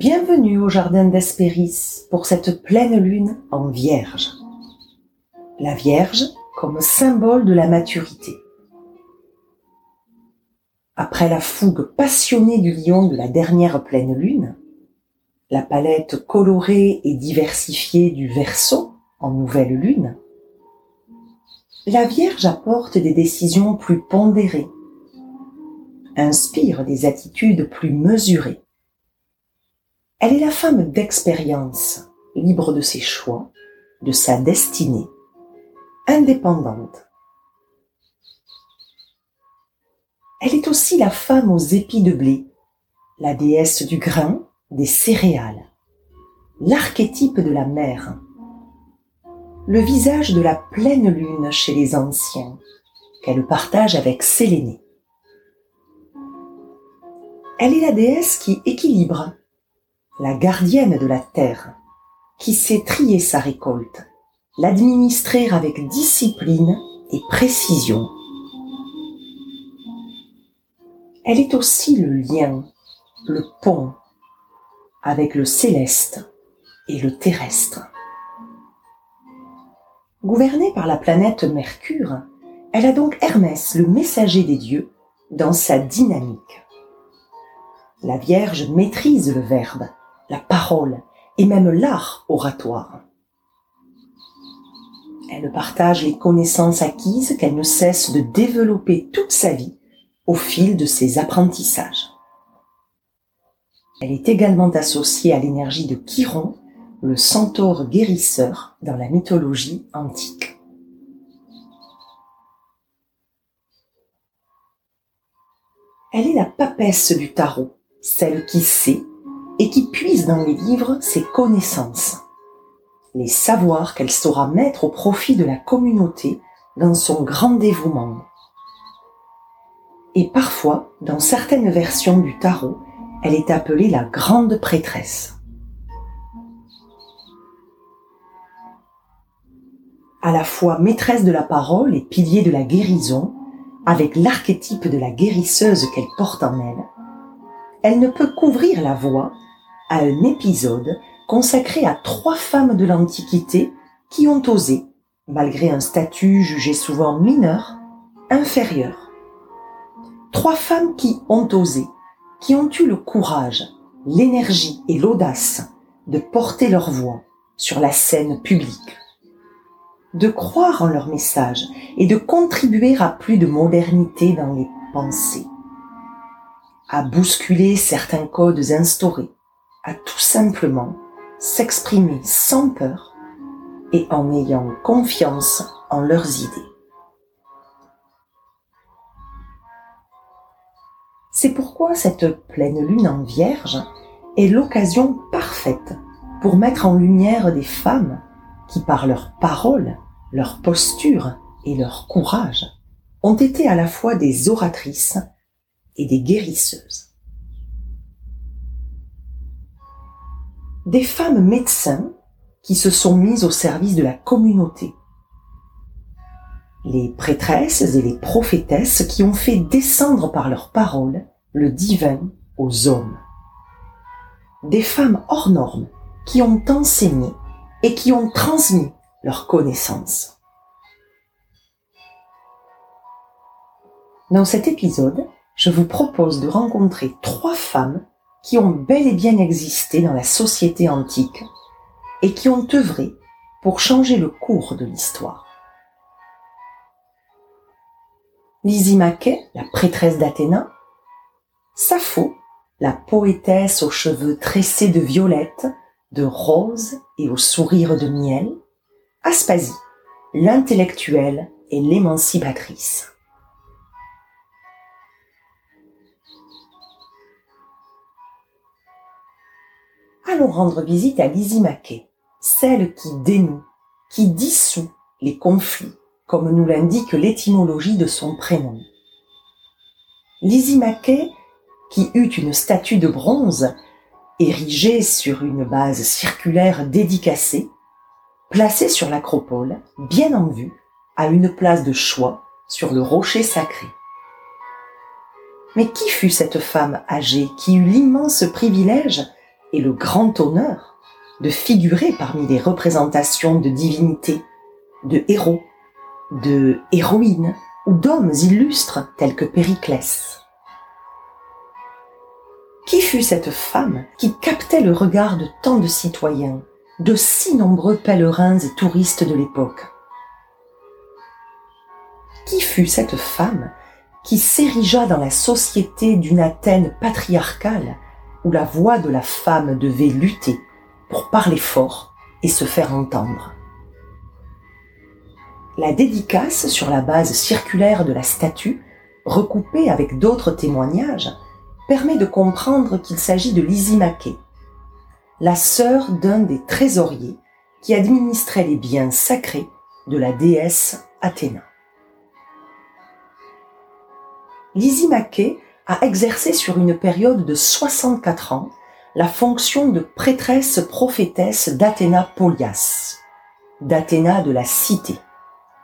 Bienvenue au jardin d'Hespéris pour cette pleine lune en vierge. La vierge comme symbole de la maturité. Après la fougue passionnée du lion de la dernière pleine lune, la palette colorée et diversifiée du verso en nouvelle lune, la Vierge apporte des décisions plus pondérées, inspire des attitudes plus mesurées. Elle est la femme d'expérience, libre de ses choix, de sa destinée, indépendante. Elle est aussi la femme aux épis de blé, la déesse du grain, des céréales, l'archétype de la mère, le visage de la pleine lune chez les anciens, qu'elle partage avec Sélénée. Elle est la déesse qui équilibre, la gardienne de la terre, qui sait trier sa récolte, l'administrer avec discipline et précision. Elle est aussi le lien, le pont avec le céleste et le terrestre. Gouvernée par la planète Mercure, elle a donc Hermès, le messager des dieux, dans sa dynamique. La Vierge maîtrise le verbe, la parole et même l'art oratoire. Elle partage les connaissances acquises qu'elle ne cesse de développer toute sa vie au fil de ses apprentissages. Elle est également associée à l'énergie de Chiron, le centaure guérisseur dans la mythologie antique. Elle est la papesse du tarot, celle qui sait et qui puise dans les livres ses connaissances, les savoirs qu'elle saura mettre au profit de la communauté dans son grand dévouement. Et parfois, dans certaines versions du tarot, elle est appelée la grande prêtresse. À la fois maîtresse de la parole et pilier de la guérison, avec l'archétype de la guérisseuse qu'elle porte en elle, elle ne peut couvrir la voix un épisode consacré à trois femmes de l'Antiquité qui ont osé, malgré un statut jugé souvent mineur, inférieur. Trois femmes qui ont osé, qui ont eu le courage, l'énergie et l'audace de porter leur voix sur la scène publique, de croire en leur message et de contribuer à plus de modernité dans les pensées, à bousculer certains codes instaurés, à tout simplement s'exprimer sans peur et en ayant confiance en leurs idées. C'est pourquoi cette pleine lune en vierge est l'occasion parfaite pour mettre en lumière des femmes qui, par leur parole, leur posture et leur courage, ont été à la fois des oratrices et des guérisseuses. Des femmes médecins qui se sont mises au service de la communauté, les prêtresses et les prophétesses qui ont fait descendre par leurs paroles le divin aux hommes. Des femmes hors normes qui ont enseigné et qui ont transmis leurs connaissances. Dans cet épisode, je vous propose de rencontrer trois femmes qui ont bel et bien existé dans la société antique et qui ont œuvré pour changer le cours de l'histoire. Lysimaque, la prêtresse d'Athéna, Sappho, la poétesse aux cheveux tressés de violette, de rose et au sourire de miel, Aspasie, l'intellectuelle et l'émancipatrice. Allons rendre visite à Lysimaque, celle qui dénoue, qui dissout les conflits, comme nous l'indique l'étymologie de son prénom. Lysimaque, qui eut une statue de bronze érigée sur une base circulaire dédicacée, placée sur l'acropole, bien en vue, à une place de choix sur le rocher sacré. Mais qui fut cette femme âgée qui eut l'immense privilège et le grand honneur de figurer parmi les représentations de divinités, de héros, de héroïnes ou d'hommes illustres tels que Périclès. Qui fut cette femme qui captait le regard de tant de citoyens, de si nombreux pèlerins et touristes de l'époque? Qui fut cette femme qui s'érigea dans la société d'une Athènes patriarcale où la voix de la femme devait lutter pour parler fort et se faire entendre. La dédicace sur la base circulaire de la statue, recoupée avec d'autres témoignages, permet de comprendre qu'il s'agit de Lysimaché, la sœur d'un des trésoriers qui administrait les biens sacrés de la déesse Athéna. Lysimaché a exercé sur une période de 64 ans la fonction de prêtresse prophétesse d'Athéna Polias, d'Athéna de la cité,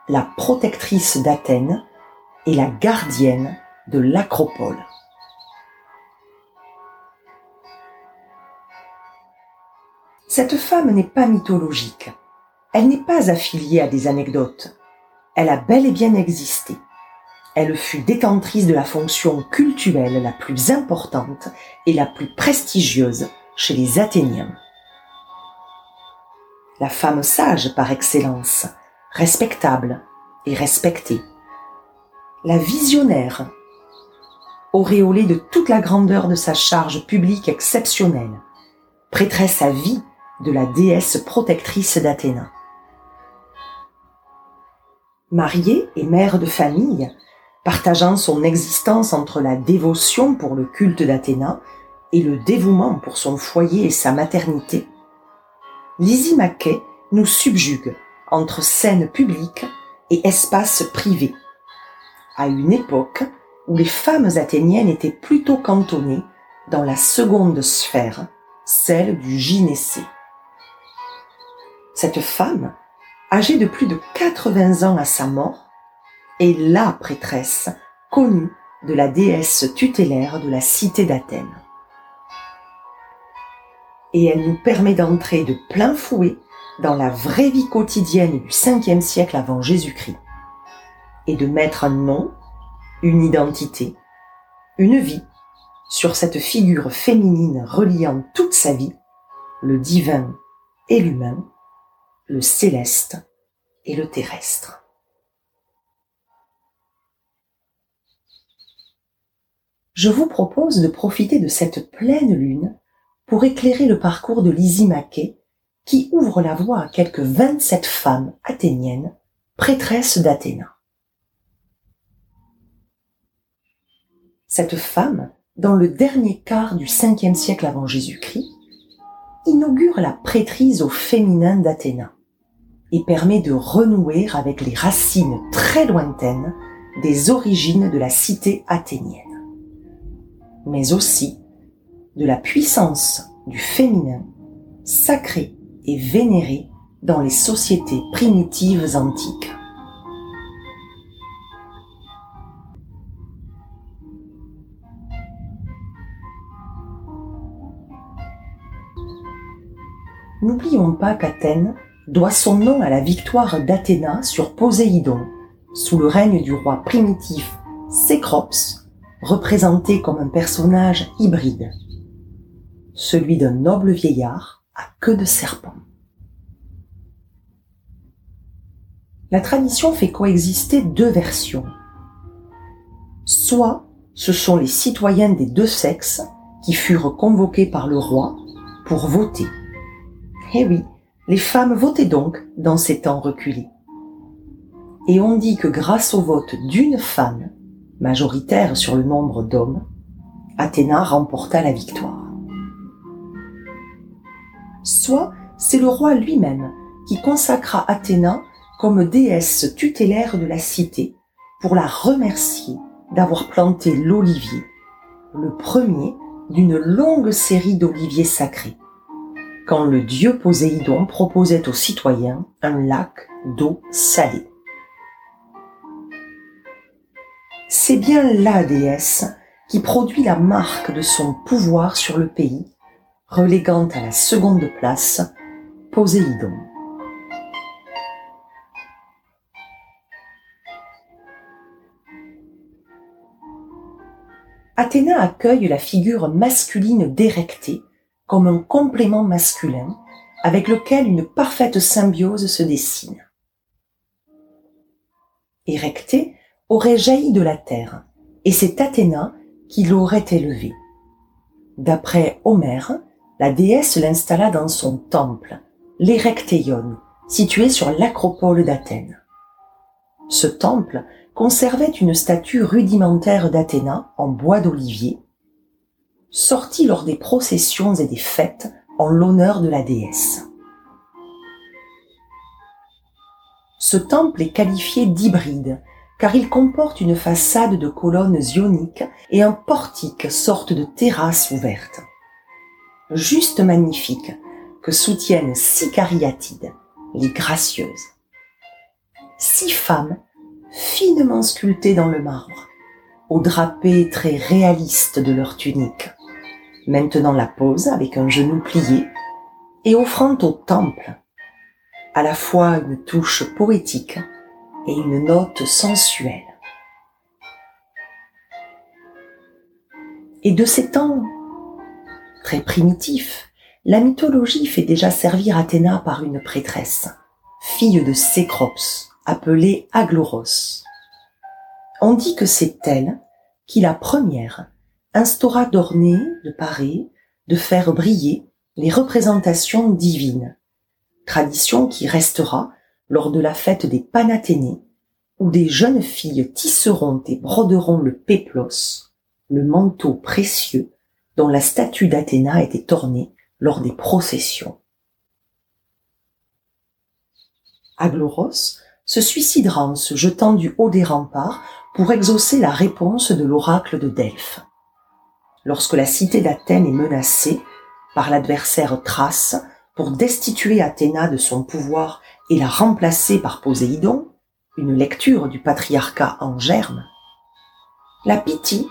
la protectrice d'Athènes et la gardienne de l'acropole. Cette femme n'est pas mythologique. Elle n'est pas affiliée à des anecdotes. Elle a bel et bien existé. Elle fut détentrice de la fonction cultuelle la plus importante et la plus prestigieuse chez les Athéniens. La femme sage par excellence, respectable et respectée. La visionnaire, auréolée de toute la grandeur de sa charge publique exceptionnelle, prêtresse à vie de la déesse protectrice d'Athéna. Mariée et mère de famille, partageant son existence entre la dévotion pour le culte d'Athéna et le dévouement pour son foyer et sa maternité, Lysimaché nous subjugue entre scène publique et espace privé, à une époque où les femmes athéniennes étaient plutôt cantonnées dans la seconde sphère, celle du gynécée. Cette femme, âgée de plus de 80 ans à sa mort, est la prêtresse connue de la déesse tutélaire de la cité d'Athènes. Et elle nous permet d'entrer de plein fouet dans la vraie vie quotidienne du 5e siècle avant Jésus-Christ et de mettre un nom, une identité, une vie sur cette figure féminine reliant toute sa vie, le divin et l'humain, le céleste et le terrestre. Je vous propose de profiter de cette pleine lune pour éclairer le parcours de Lysimaché, qui ouvre la voie à quelques 27 femmes athéniennes, prêtresses d'Athéna. Cette femme, dans le dernier quart du 5e siècle avant Jésus-Christ, inaugure la prêtrise au féminin d'Athéna et permet de renouer avec les racines très lointaines des origines de la cité athénienne mais aussi de la puissance du féminin, sacré et vénéré dans les sociétés primitives antiques. N'oublions pas qu'Athènes doit son nom à la victoire d'Athéna sur Poséidon, sous le règne du roi primitif Cécrops représenté comme un personnage hybride, celui d'un noble vieillard à queue de serpent. La tradition fait coexister deux versions. Soit ce sont les citoyens des deux sexes qui furent convoqués par le roi pour voter. Eh oui, les femmes votaient donc dans ces temps reculés. Et on dit que grâce au vote d'une femme, majoritaire sur le nombre d'hommes, Athéna remporta la victoire. Soit c'est le roi lui-même qui consacra Athéna comme déesse tutélaire de la cité pour la remercier d'avoir planté l'olivier, le premier d'une longue série d'oliviers sacrés, quand le dieu Poséidon proposait aux citoyens un lac d'eau salée c'est bien la déesse qui produit la marque de son pouvoir sur le pays reléguant à la seconde place Poséidon. Athéna accueille la figure masculine d'Érectée comme un complément masculin avec lequel une parfaite symbiose se dessine. Érectée aurait jailli de la terre, et c'est Athéna qui l'aurait élevée. D'après Homère, la déesse l'installa dans son temple, l'Érectéion, situé sur l'acropole d'Athènes. Ce temple conservait une statue rudimentaire d'Athéna en bois d'olivier, sortie lors des processions et des fêtes en l'honneur de la déesse. Ce temple est qualifié d'hybride car il comporte une façade de colonnes ioniques et un portique sorte de terrasse ouverte. Juste magnifique, que soutiennent six cariatides, les gracieuses. Six femmes finement sculptées dans le marbre, aux drapés très réalistes de leur tunique, maintenant la pose avec un genou plié et offrant au temple à la fois une touche poétique et une note sensuelle. Et de ces temps très primitifs, la mythologie fait déjà servir Athéna par une prêtresse, fille de Cécrops, appelée Agloros. On dit que c'est elle qui, la première, instaura d'orner, de parer, de faire briller les représentations divines, tradition qui restera lors de la fête des Panathénées, où des jeunes filles tisseront et broderont le péplos, le manteau précieux dont la statue d'Athéna était ornée lors des processions. Agloros se suicidera en se jetant du haut des remparts pour exaucer la réponse de l'oracle de Delphes. Lorsque la cité d'Athènes est menacée par l'adversaire Thrace pour destituer Athéna de son pouvoir et la remplacer par Poséidon, une lecture du patriarcat en germe, la Pythie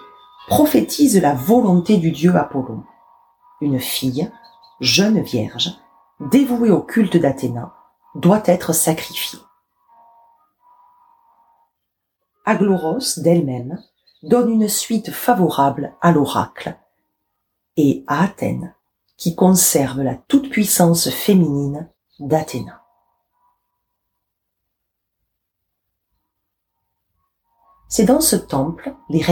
prophétise la volonté du dieu Apollon. Une fille, jeune vierge, dévouée au culte d'Athéna, doit être sacrifiée. Agloros d'elle-même donne une suite favorable à l'oracle et à Athènes, qui conserve la toute-puissance féminine d'Athéna. C'est dans ce temple, les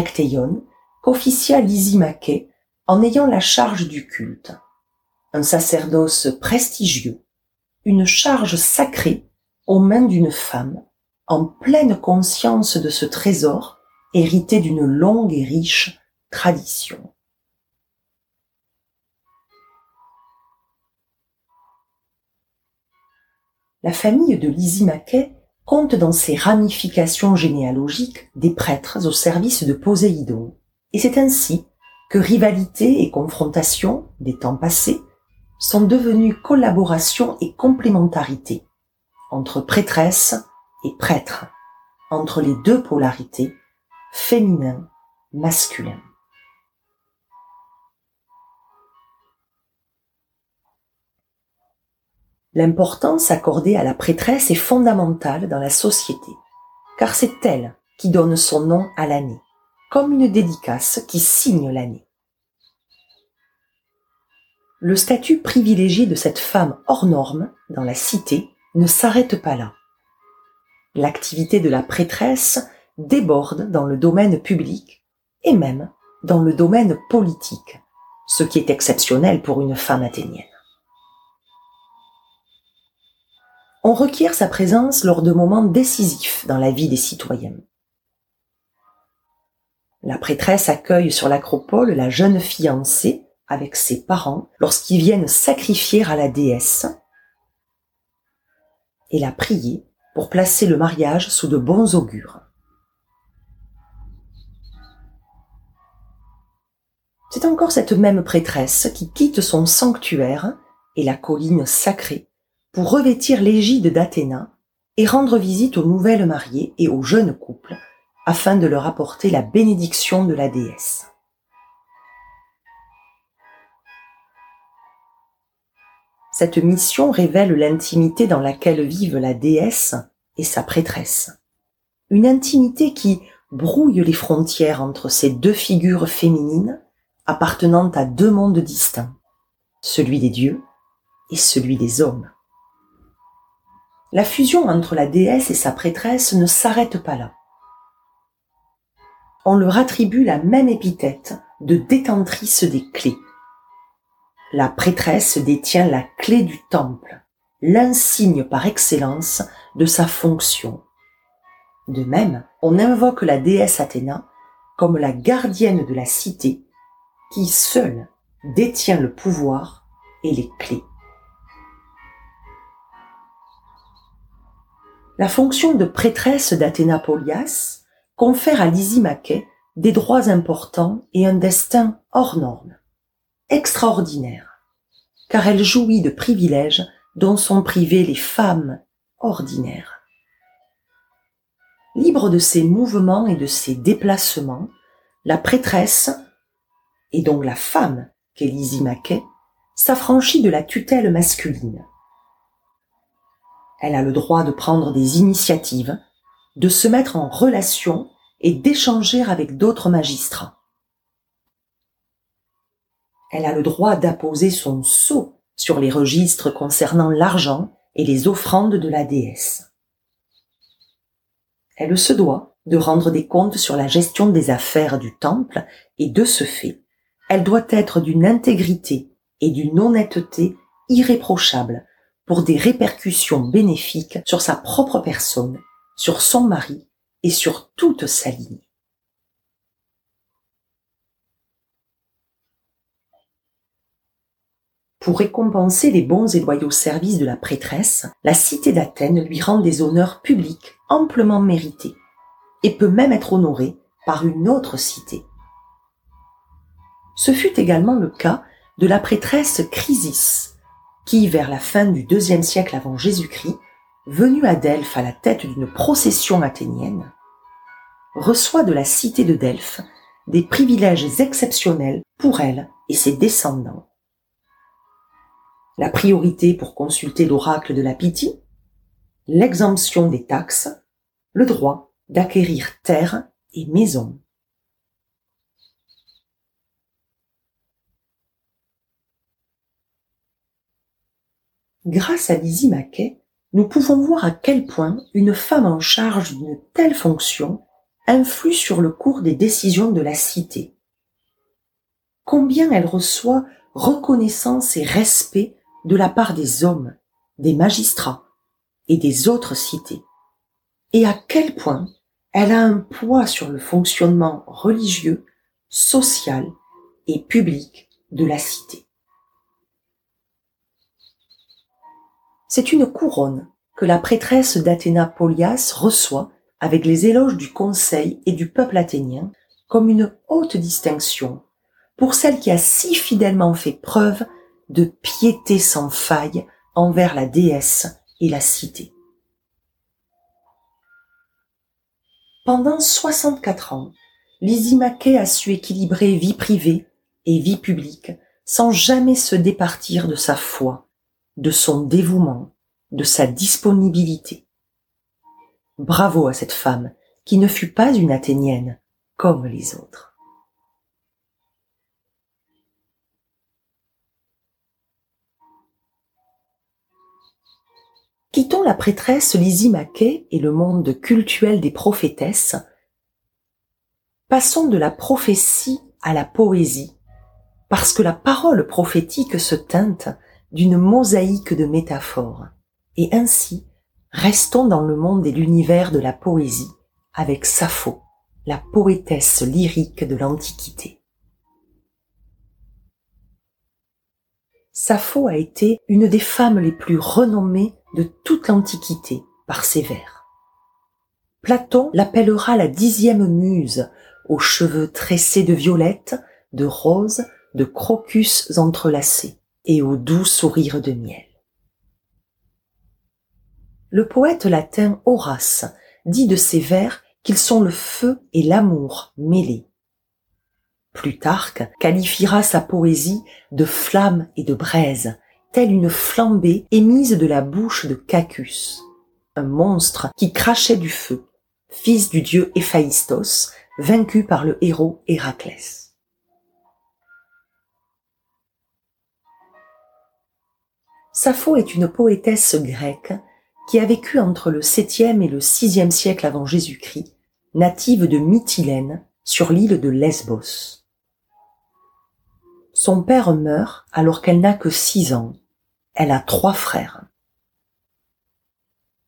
qu'officia Lysimaché en ayant la charge du culte. Un sacerdoce prestigieux, une charge sacrée aux mains d'une femme, en pleine conscience de ce trésor hérité d'une longue et riche tradition. La famille de Lysimaché compte dans ses ramifications généalogiques des prêtres au service de Poséidon. Et c'est ainsi que rivalité et confrontation des temps passés sont devenues collaboration et complémentarité entre prêtresse et prêtre, entre les deux polarités, féminin, masculin. L'importance accordée à la prêtresse est fondamentale dans la société, car c'est elle qui donne son nom à l'année, comme une dédicace qui signe l'année. Le statut privilégié de cette femme hors norme dans la cité ne s'arrête pas là. L'activité de la prêtresse déborde dans le domaine public et même dans le domaine politique, ce qui est exceptionnel pour une femme athénienne. On requiert sa présence lors de moments décisifs dans la vie des citoyens. La prêtresse accueille sur l'acropole la jeune fiancée avec ses parents lorsqu'ils viennent sacrifier à la déesse et la prier pour placer le mariage sous de bons augures. C'est encore cette même prêtresse qui quitte son sanctuaire et la colline sacrée pour revêtir l'égide d'Athéna et rendre visite aux nouvelles mariées et aux jeunes couples afin de leur apporter la bénédiction de la déesse. cette mission révèle l'intimité dans laquelle vivent la déesse et sa prêtresse. Une intimité qui brouille les frontières entre ces deux figures féminines appartenant à deux mondes distincts, celui des dieux et celui des hommes. La fusion entre la déesse et sa prêtresse ne s'arrête pas là. On leur attribue la même épithète de détentrice des clés. La prêtresse détient la clé du temple, l'insigne par excellence de sa fonction. De même, on invoque la déesse Athéna comme la gardienne de la cité qui seule détient le pouvoir et les clés. La fonction de prêtresse d'Athéna Polias confère à Lysimaché des droits importants et un destin hors norme, extraordinaire, car elle jouit de privilèges dont sont privées les femmes ordinaires. Libre de ses mouvements et de ses déplacements, la prêtresse, et donc la femme qu'est Lysimaché, s'affranchit de la tutelle masculine. Elle a le droit de prendre des initiatives, de se mettre en relation et d'échanger avec d'autres magistrats. Elle a le droit d'apposer son sceau sur les registres concernant l'argent et les offrandes de la déesse. Elle se doit de rendre des comptes sur la gestion des affaires du temple et de ce fait, elle doit être d'une intégrité et d'une honnêteté irréprochables pour des répercussions bénéfiques sur sa propre personne, sur son mari et sur toute sa ligne. Pour récompenser les bons et loyaux services de la prêtresse, la cité d'Athènes lui rend des honneurs publics amplement mérités et peut même être honorée par une autre cité. Ce fut également le cas de la prêtresse Chrysis, qui, vers la fin du deuxième siècle avant Jésus-Christ, venu à Delphes à la tête d'une procession athénienne, reçoit de la cité de Delphes des privilèges exceptionnels pour elle et ses descendants. La priorité pour consulter l'oracle de la Pythie, l'exemption des taxes, le droit d'acquérir terre et maison. Grâce à Lizzie Mackay, nous pouvons voir à quel point une femme en charge d'une telle fonction influe sur le cours des décisions de la cité. Combien elle reçoit reconnaissance et respect de la part des hommes, des magistrats et des autres cités. Et à quel point elle a un poids sur le fonctionnement religieux, social et public de la cité. C'est une couronne que la prêtresse d'Athéna Polias reçoit avec les éloges du conseil et du peuple athénien comme une haute distinction pour celle qui a si fidèlement fait preuve de piété sans faille envers la déesse et la cité. Pendant 64 ans, Lysimaché a su équilibrer vie privée et vie publique sans jamais se départir de sa foi de son dévouement, de sa disponibilité. Bravo à cette femme qui ne fut pas une Athénienne comme les autres. Quittons la prêtresse Lysimaché et le monde cultuel des prophétesses. Passons de la prophétie à la poésie, parce que la parole prophétique se teinte d'une mosaïque de métaphores. Et ainsi, restons dans le monde et l'univers de la poésie avec Sappho, la poétesse lyrique de l'Antiquité. Sappho a été une des femmes les plus renommées de toute l'Antiquité par ses vers. Platon l'appellera la dixième muse, aux cheveux tressés de violettes, de roses, de crocus entrelacés et au doux sourire de miel. Le poète latin Horace dit de ces vers qu'ils sont le feu et l'amour mêlés. Plutarque qualifiera sa poésie de flamme et de braise telle une flambée émise de la bouche de Cacus, un monstre qui crachait du feu, fils du dieu Héphaïstos, vaincu par le héros Héraclès. Sappho est une poétesse grecque qui a vécu entre le 7e et le 6e siècle avant Jésus-Christ, native de Mytilène, sur l'île de Lesbos. Son père meurt alors qu'elle n'a que six ans. Elle a trois frères.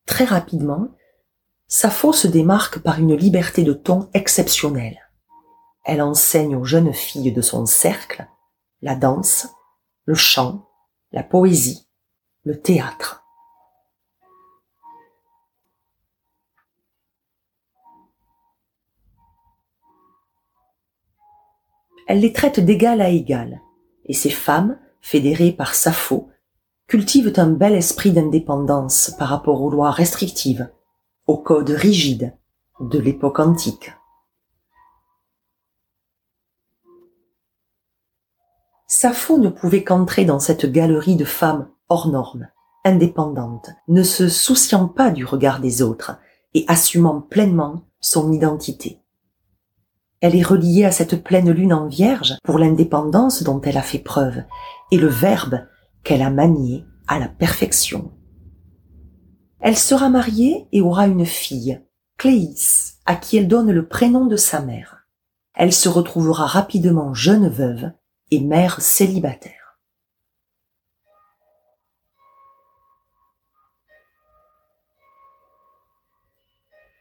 Très rapidement, Sappho se démarque par une liberté de ton exceptionnelle. Elle enseigne aux jeunes filles de son cercle la danse, le chant, la poésie, le théâtre. Elle les traite d'égal à égal, et ces femmes, fédérées par Sappho, cultivent un bel esprit d'indépendance par rapport aux lois restrictives, aux codes rigides de l'époque antique. Sappho ne pouvait qu'entrer dans cette galerie de femmes hors normes, indépendantes, ne se souciant pas du regard des autres et assumant pleinement son identité. Elle est reliée à cette pleine lune en vierge pour l'indépendance dont elle a fait preuve et le verbe qu'elle a manié à la perfection. Elle sera mariée et aura une fille, Cléis, à qui elle donne le prénom de sa mère. Elle se retrouvera rapidement jeune veuve et mère célibataire.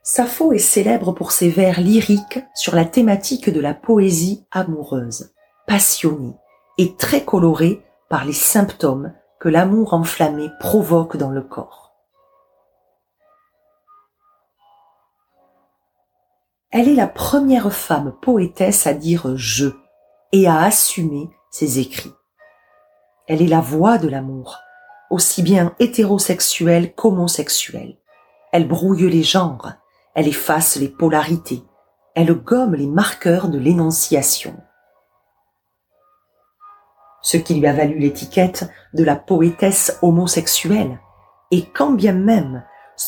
Sappho est célèbre pour ses vers lyriques sur la thématique de la poésie amoureuse, passionnée et très colorée par les symptômes que l'amour enflammé provoque dans le corps. Elle est la première femme poétesse à dire je et à assumer ses écrits. Elle est la voix de l'amour, aussi bien hétérosexuel qu'homosexuel. Elle brouille les genres, elle efface les polarités, elle gomme les marqueurs de l'énonciation. Ce qui lui a valu l'étiquette de la poétesse homosexuelle, et quand bien même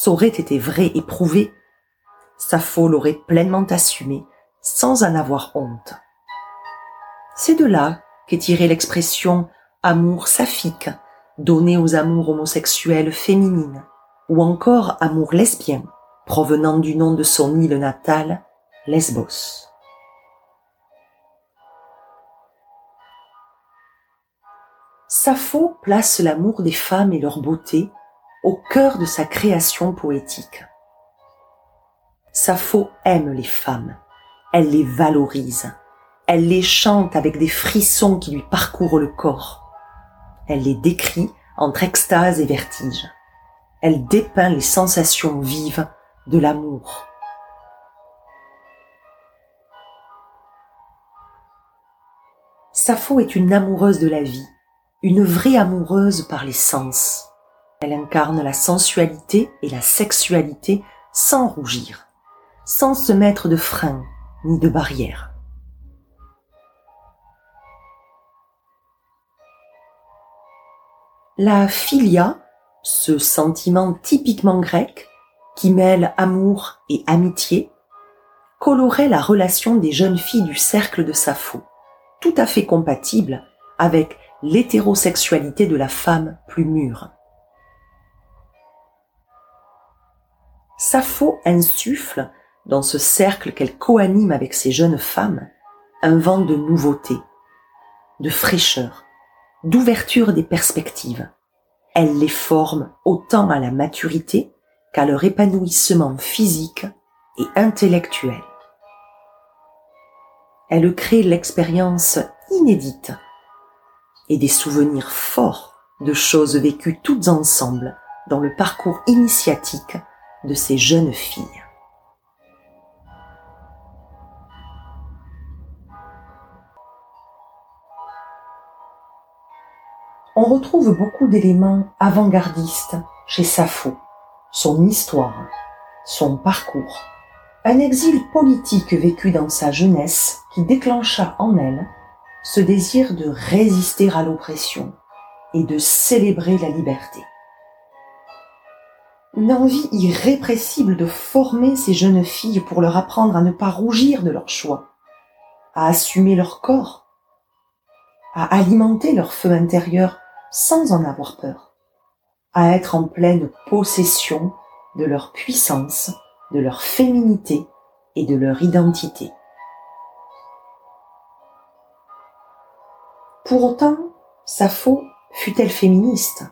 aurait été vrai et prouvé, Sappho l'aurait pleinement assumé sans en avoir honte. C'est de là qu'est tirée l'expression amour saphique, donnée aux amours homosexuels féminines, ou encore amour lesbien, provenant du nom de son île natale, Lesbos. Sappho place l'amour des femmes et leur beauté au cœur de sa création poétique. Sappho aime les femmes, elle les valorise, elle les chante avec des frissons qui lui parcourent le corps. Elle les décrit entre extase et vertige. Elle dépeint les sensations vives de l'amour. Sappho est une amoureuse de la vie, une vraie amoureuse par les sens. Elle incarne la sensualité et la sexualité sans rougir, sans se mettre de freins ni de barrières. La philia, ce sentiment typiquement grec, qui mêle amour et amitié, colorait la relation des jeunes filles du cercle de Sappho, tout à fait compatible avec l'hétérosexualité de la femme plus mûre. Sappho insuffle, dans ce cercle qu'elle coanime avec ces jeunes femmes, un vent de nouveauté, de fraîcheur, d'ouverture des perspectives. Elle les forme autant à la maturité qu'à leur épanouissement physique et intellectuel. Elle crée l'expérience inédite et des souvenirs forts de choses vécues toutes ensemble dans le parcours initiatique de ces jeunes filles. On retrouve beaucoup d'éléments avant-gardistes chez Sappho son histoire, son parcours, un exil politique vécu dans sa jeunesse qui déclencha en elle ce désir de résister à l'oppression et de célébrer la liberté. Une envie irrépressible de former ces jeunes filles pour leur apprendre à ne pas rougir de leur choix, à assumer leur corps, à alimenter leur feu intérieur sans en avoir peur, à être en pleine possession de leur puissance, de leur féminité et de leur identité. Pour autant, Sappho fut-elle féministe?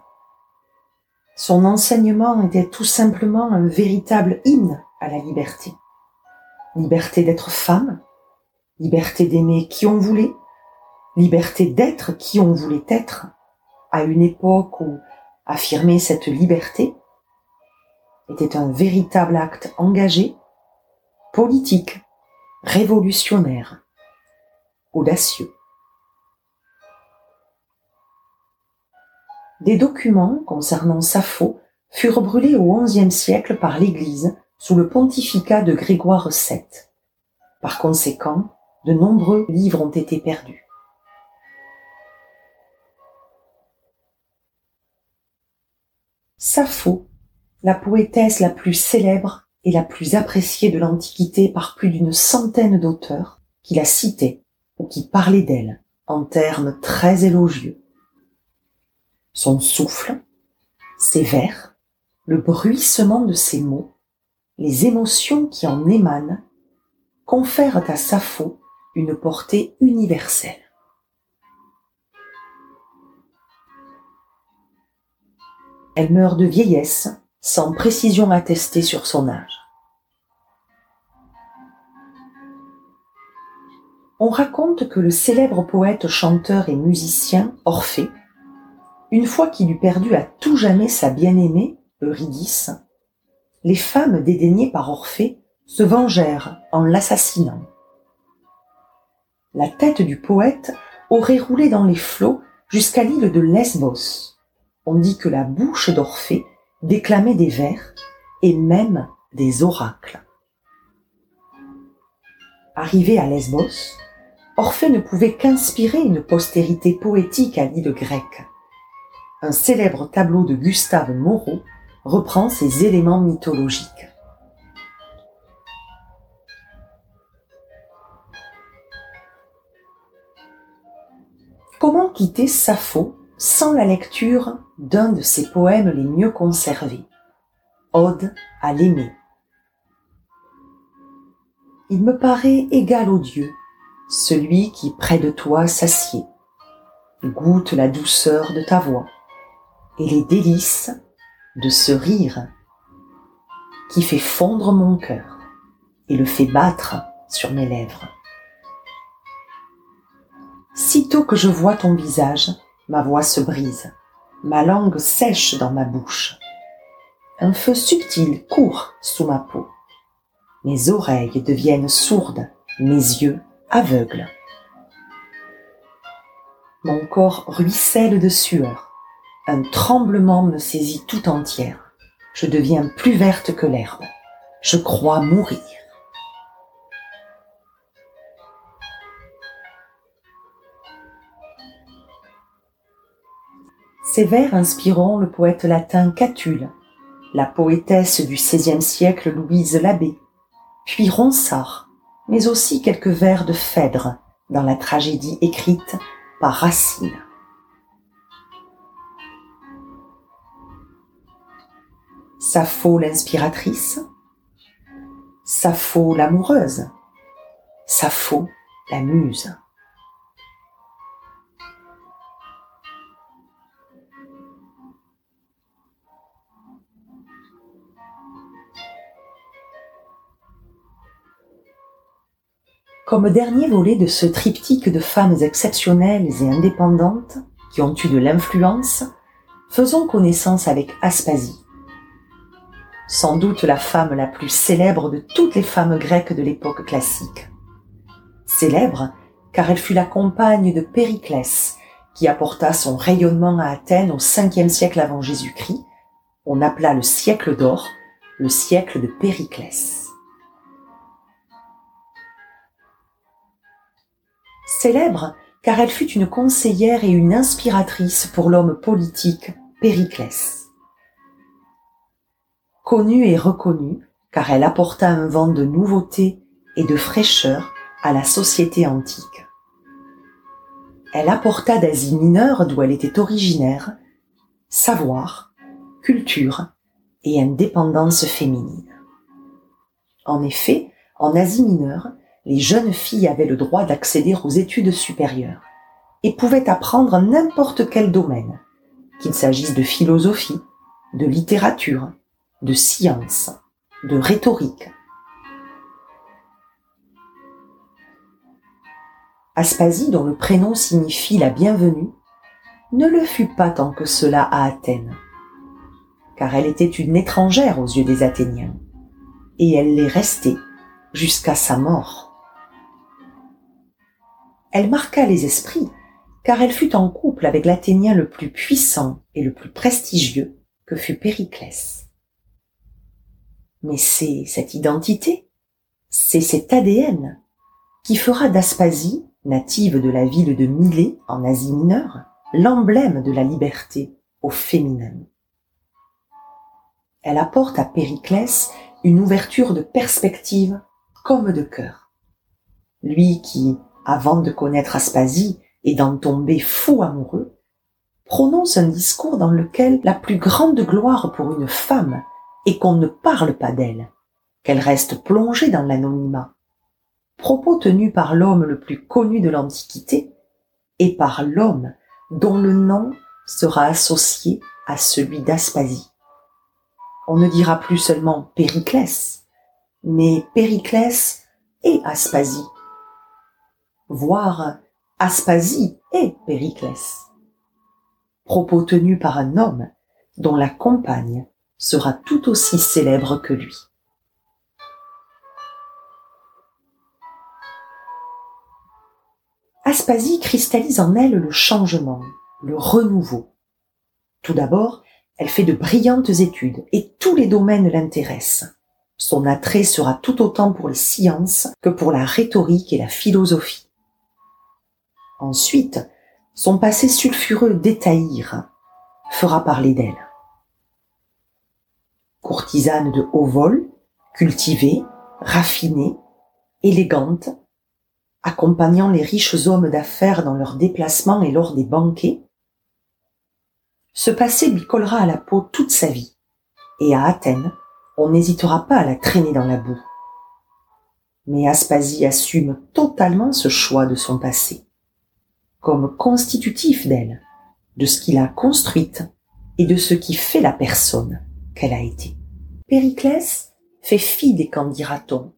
Son enseignement était tout simplement un véritable hymne à la liberté. Liberté d'être femme, liberté d'aimer qui on voulait, liberté d'être qui on voulait être, à une époque où affirmer cette liberté était un véritable acte engagé, politique, révolutionnaire, audacieux. Des documents concernant Sappho furent brûlés au XIe siècle par l'Église sous le pontificat de Grégoire VII. Par conséquent, de nombreux livres ont été perdus. Sappho, la poétesse la plus célèbre et la plus appréciée de l'Antiquité par plus d'une centaine d'auteurs qui la citaient ou qui parlaient d'elle en termes très élogieux son souffle, ses vers, le bruissement de ses mots, les émotions qui en émanent, confèrent à Sappho une portée universelle. Elle meurt de vieillesse, sans précision attestée sur son âge. On raconte que le célèbre poète, chanteur et musicien Orphée une fois qu'il eut perdu à tout jamais sa bien-aimée, Eurydice, les femmes dédaignées par Orphée se vengèrent en l'assassinant. La tête du poète aurait roulé dans les flots jusqu'à l'île de Lesbos. On dit que la bouche d'Orphée déclamait des vers et même des oracles. Arrivé à Lesbos, Orphée ne pouvait qu'inspirer une postérité poétique à l'île grecque un célèbre tableau de Gustave Moreau reprend ces éléments mythologiques. Comment quitter Sappho sans la lecture d'un de ses poèmes les mieux conservés, Ode à l'aimer Il me paraît égal au Dieu, celui qui près de toi s'assied, goûte la douceur de ta voix, et les délices de ce rire qui fait fondre mon cœur et le fait battre sur mes lèvres. Sitôt que je vois ton visage, ma voix se brise, ma langue sèche dans ma bouche. Un feu subtil court sous ma peau. Mes oreilles deviennent sourdes, mes yeux aveugles. Mon corps ruisselle de sueur un tremblement me saisit tout entière. Je deviens plus verte que l'herbe. Je crois mourir. Ces vers inspireront le poète latin Catulle, la poétesse du XVIe siècle Louise Labbé, puis Ronsard, mais aussi quelques vers de Phèdre dans la tragédie écrite par Racine. Sappho l'inspiratrice, Sappho l'amoureuse, Sappho la muse. Comme dernier volet de ce triptyque de femmes exceptionnelles et indépendantes qui ont eu de l'influence, faisons connaissance avec Aspasie, sans doute la femme la plus célèbre de toutes les femmes grecques de l'époque classique. Célèbre car elle fut la compagne de Périclès, qui apporta son rayonnement à Athènes au 5 siècle avant Jésus-Christ. On appela le siècle d'or le siècle de Périclès. Célèbre car elle fut une conseillère et une inspiratrice pour l'homme politique Périclès. Connue et reconnue, car elle apporta un vent de nouveauté et de fraîcheur à la société antique. Elle apporta d'Asie mineure, d'où elle était originaire, savoir, culture et indépendance féminine. En effet, en Asie mineure, les jeunes filles avaient le droit d'accéder aux études supérieures et pouvaient apprendre n'importe quel domaine, qu'il s'agisse de philosophie, de littérature, de science, de rhétorique. Aspasie, dont le prénom signifie la bienvenue, ne le fut pas tant que cela à Athènes, car elle était une étrangère aux yeux des Athéniens, et elle l'est restée jusqu'à sa mort. Elle marqua les esprits, car elle fut en couple avec l'Athénien le plus puissant et le plus prestigieux que fut Périclès. Mais c'est cette identité, c'est cet ADN qui fera d'Aspasie, native de la ville de Milet en Asie mineure, l'emblème de la liberté au féminin. Elle apporte à Périclès une ouverture de perspective comme de cœur. Lui qui, avant de connaître Aspasie et d'en tomber fou amoureux, prononce un discours dans lequel la plus grande gloire pour une femme est qu'on ne parle pas d'elle, qu'elle reste plongée dans l'anonymat. Propos tenus par l'homme le plus connu de l'Antiquité et par l'homme dont le nom sera associé à celui d'Aspasie. On ne dira plus seulement Périclès, mais Périclès et Aspasie voire Aspasie et Périclès. Propos tenus par un homme dont la compagne sera tout aussi célèbre que lui. Aspasie cristallise en elle le changement, le renouveau. Tout d'abord, elle fait de brillantes études et tous les domaines l'intéressent. Son attrait sera tout autant pour les sciences que pour la rhétorique et la philosophie. Ensuite, son passé sulfureux d'Étaïr fera parler d'elle. Courtisane de haut vol, cultivée, raffinée, élégante, accompagnant les riches hommes d'affaires dans leurs déplacements et lors des banquets, ce passé lui collera à la peau toute sa vie, et à Athènes, on n'hésitera pas à la traîner dans la boue. Mais Aspasie assume totalement ce choix de son passé comme constitutif d'elle, de ce qui l'a construite et de ce qui fait la personne qu'elle a été. Périclès fait fi des candidatons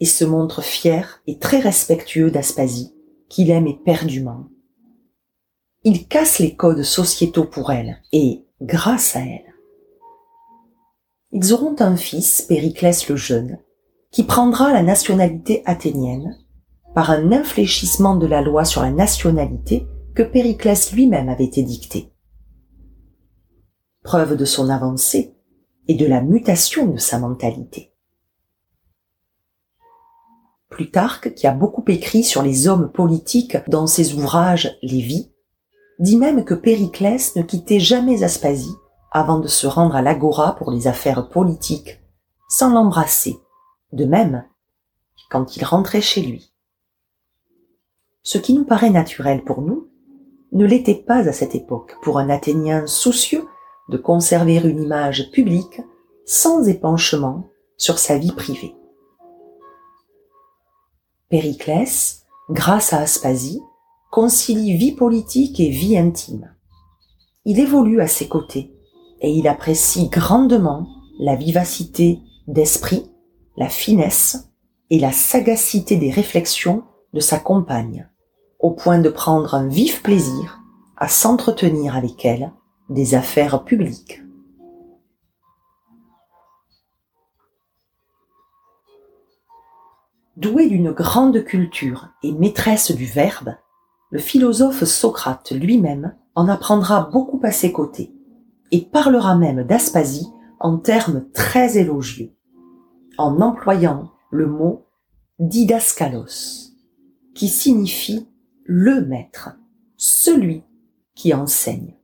et se montre fier et très respectueux d'Aspasie, qu'il aime éperdument. Il casse les codes sociétaux pour elle et grâce à elle. Ils auront un fils, Périclès le jeune, qui prendra la nationalité athénienne par un infléchissement de la loi sur la nationalité que Périclès lui-même avait édicté. Preuve de son avancée et de la mutation de sa mentalité. Plutarque, qui a beaucoup écrit sur les hommes politiques dans ses ouvrages Les Vies, dit même que Périclès ne quittait jamais Aspasie avant de se rendre à l'agora pour les affaires politiques, sans l'embrasser, de même quand il rentrait chez lui. Ce qui nous paraît naturel pour nous ne l'était pas à cette époque pour un Athénien soucieux de conserver une image publique sans épanchement sur sa vie privée. Périclès, grâce à Aspasie, concilie vie politique et vie intime. Il évolue à ses côtés et il apprécie grandement la vivacité d'esprit, la finesse et la sagacité des réflexions de sa compagne, au point de prendre un vif plaisir à s'entretenir avec elle des affaires publiques. Doué d'une grande culture et maîtresse du verbe, le philosophe Socrate lui-même en apprendra beaucoup à ses côtés et parlera même d'Aspasie en termes très élogieux, en employant le mot didaskalos, qui signifie le maître, celui qui enseigne.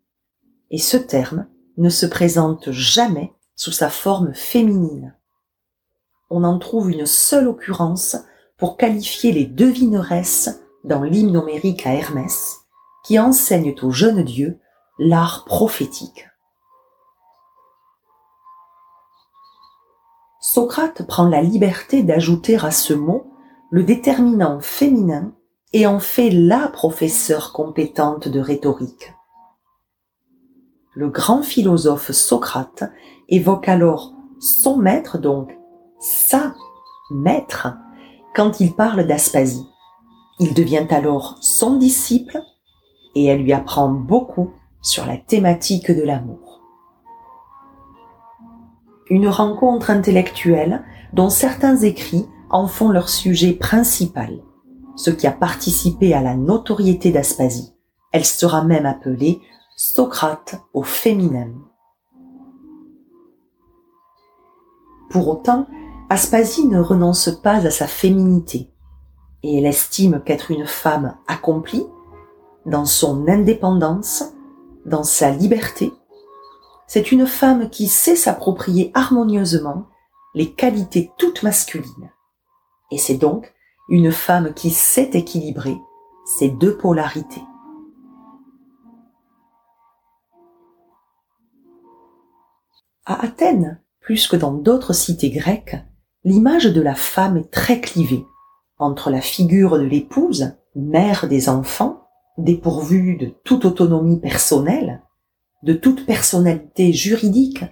Et ce terme ne se présente jamais sous sa forme féminine. On en trouve une seule occurrence pour qualifier les devineresses dans l'hymne homérique à Hermès, qui enseignent aux jeunes dieux l'art prophétique. Socrate prend la liberté d'ajouter à ce mot le déterminant féminin et en fait la professeure compétente de rhétorique. Le grand philosophe Socrate évoque alors son maître, donc sa maître, quand il parle d'Aspasie. Il devient alors son disciple et elle lui apprend beaucoup sur la thématique de l'amour. Une rencontre intellectuelle dont certains écrits en font leur sujet principal, ce qui a participé à la notoriété d'Aspasie. Elle sera même appelée Socrate au féminin. Pour autant, Aspasie ne renonce pas à sa féminité et elle estime qu'être une femme accomplie, dans son indépendance, dans sa liberté, c'est une femme qui sait s'approprier harmonieusement les qualités toutes masculines. Et c'est donc une femme qui sait équilibrer ces deux polarités. À Athènes, plus que dans d'autres cités grecques, l'image de la femme est très clivée entre la figure de l'épouse, mère des enfants, dépourvue de toute autonomie personnelle, de toute personnalité juridique,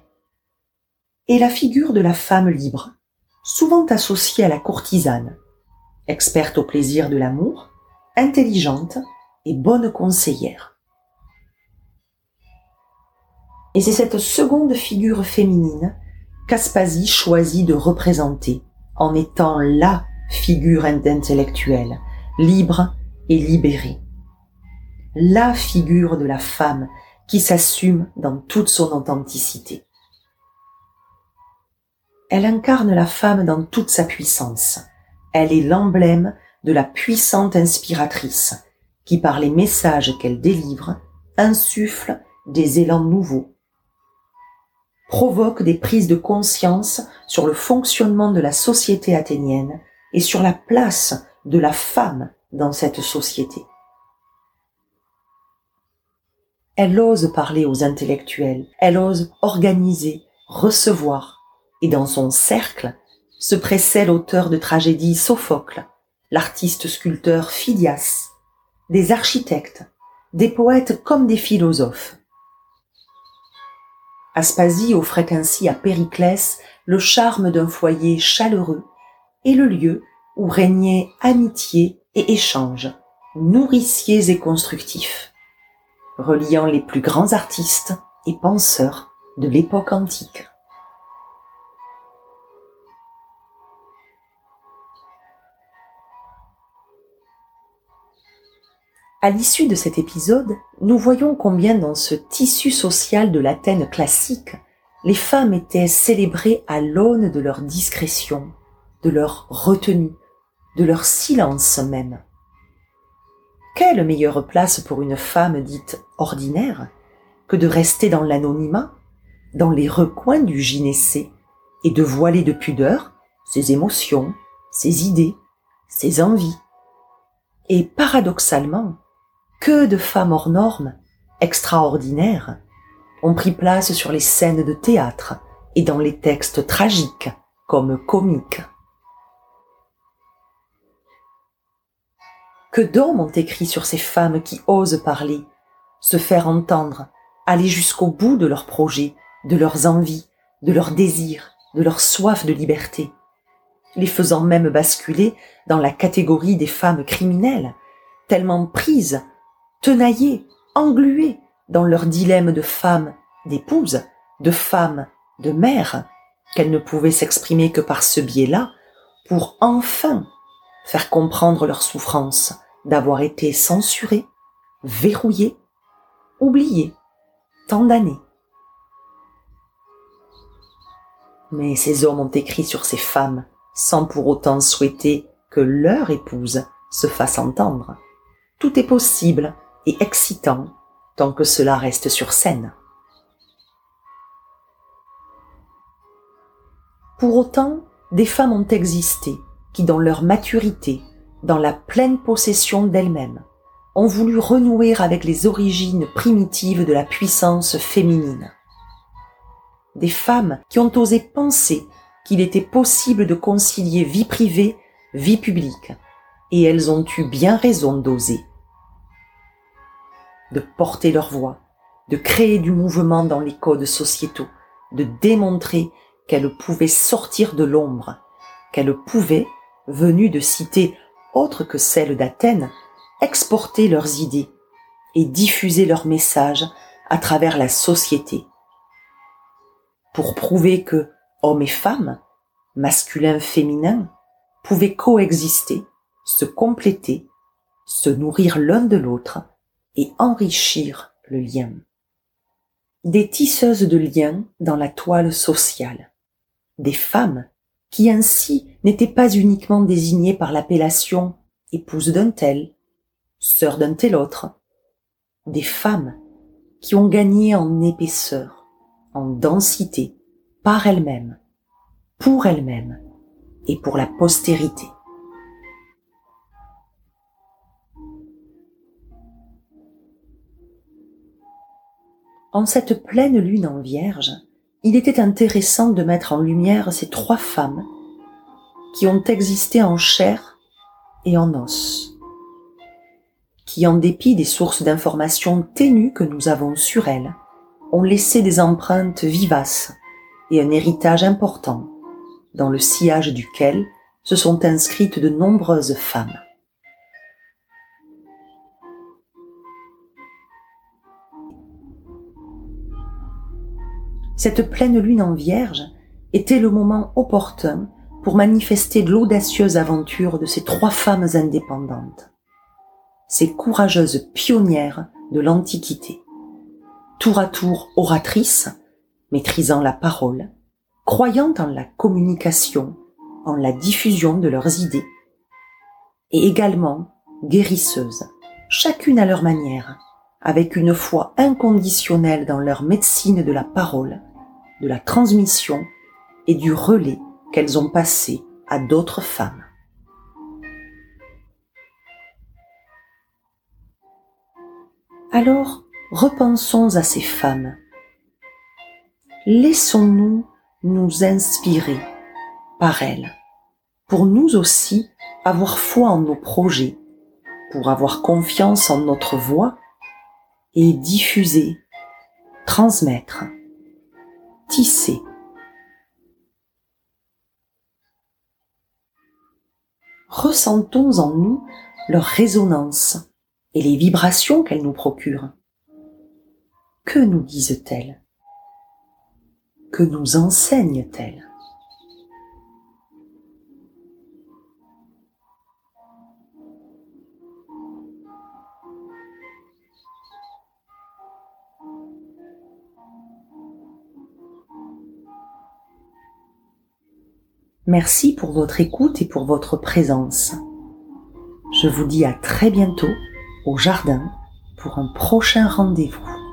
et la figure de la femme libre, souvent associée à la courtisane, experte au plaisir de l'amour, intelligente et bonne conseillère. Et c'est cette seconde figure féminine qu'Aspasie choisit de représenter en étant la figure intellectuelle, libre et libérée. La figure de la femme qui s'assume dans toute son authenticité. Elle incarne la femme dans toute sa puissance. Elle est l'emblème de la puissante inspiratrice qui, par les messages qu'elle délivre, insuffle des élans nouveaux, provoque des prises de conscience sur le fonctionnement de la société athénienne et sur la place de la femme dans cette société. Elle ose parler aux intellectuels, elle ose organiser, recevoir, et dans son cercle se pressait l'auteur de tragédies Sophocle, l'artiste sculpteur Phidias, des architectes, des poètes comme des philosophes. Aspasie offrait ainsi à Périclès le charme d'un foyer chaleureux et le lieu où régnait amitié et échange, nourriciers et constructifs, reliant les plus grands artistes et penseurs de l'époque antique. À l'issue de cet épisode, nous voyons combien dans ce tissu social de l'Athènes classique, les femmes étaient célébrées à l'aune de leur discrétion, de leur retenue, de leur silence même. Quelle meilleure place pour une femme dite ordinaire que de rester dans l'anonymat, dans les recoins du gynécée, et de voiler de pudeur ses émotions, ses idées, ses envies. Et paradoxalement, que de femmes hors normes, extraordinaires, ont pris place sur les scènes de théâtre et dans les textes tragiques comme comiques. Que d'hommes ont écrit sur ces femmes qui osent parler, se faire entendre, aller jusqu'au bout de leurs projets, de leurs envies, de leurs désirs, de leur soif de liberté, les faisant même basculer dans la catégorie des femmes criminelles, tellement prises, tenaillées, engluées dans leur dilemme de femme d'épouse, de femme de mère, qu'elles ne pouvaient s'exprimer que par ce biais-là, pour enfin faire comprendre leur souffrance, d'avoir été censuré, verrouillé, oublié, tant d'années. Mais ces hommes ont écrit sur ces femmes sans pour autant souhaiter que leur épouse se fasse entendre. tout est possible et excitant tant que cela reste sur scène. Pour autant, des femmes ont existé qui, dans leur maturité, dans la pleine possession d'elles-mêmes, ont voulu renouer avec les origines primitives de la puissance féminine. Des femmes qui ont osé penser qu'il était possible de concilier vie privée, vie publique, et elles ont eu bien raison d'oser. De porter leur voix, de créer du mouvement dans les codes sociétaux, de démontrer qu'elles pouvaient sortir de l'ombre, qu'elles pouvaient, venues de cités autres que celles d'Athènes, exporter leurs idées et diffuser leurs messages à travers la société. Pour prouver que hommes et femmes, masculins, féminins, pouvaient coexister, se compléter, se nourrir l'un de l'autre et enrichir le lien. Des tisseuses de liens dans la toile sociale. Des femmes qui ainsi n'étaient pas uniquement désignées par l'appellation épouse d'un tel, sœur d'un tel autre, des femmes qui ont gagné en épaisseur, en densité, par elles-mêmes, pour elles-mêmes et pour la postérité. En cette pleine lune en vierge, il était intéressant de mettre en lumière ces trois femmes qui ont existé en chair et en os qui, en dépit des sources d'informations ténues que nous avons sur elles, ont laissé des empreintes vivaces et un héritage important, dans le sillage duquel se sont inscrites de nombreuses femmes. Cette pleine lune en vierge était le moment opportun pour manifester l'audacieuse aventure de ces trois femmes indépendantes ces courageuses pionnières de l'Antiquité. Tour à tour oratrices, maîtrisant la parole, croyant en la communication, en la diffusion de leurs idées, et également guérisseuses, chacune à leur manière, avec une foi inconditionnelle dans leur médecine de la parole, de la transmission et du relais qu'elles ont passé à d'autres femmes. Alors repensons à ces femmes. Laissons-nous nous inspirer par elles, pour nous aussi avoir foi en nos projets, pour avoir confiance en notre voix et diffuser, transmettre, tisser. Ressentons en nous leur résonance et les vibrations qu'elles nous procurent. Que nous disent-elles? Que nous enseignent-elles? Merci pour votre écoute et pour votre présence. Je vous dis à très bientôt au jardin pour un prochain rendez-vous.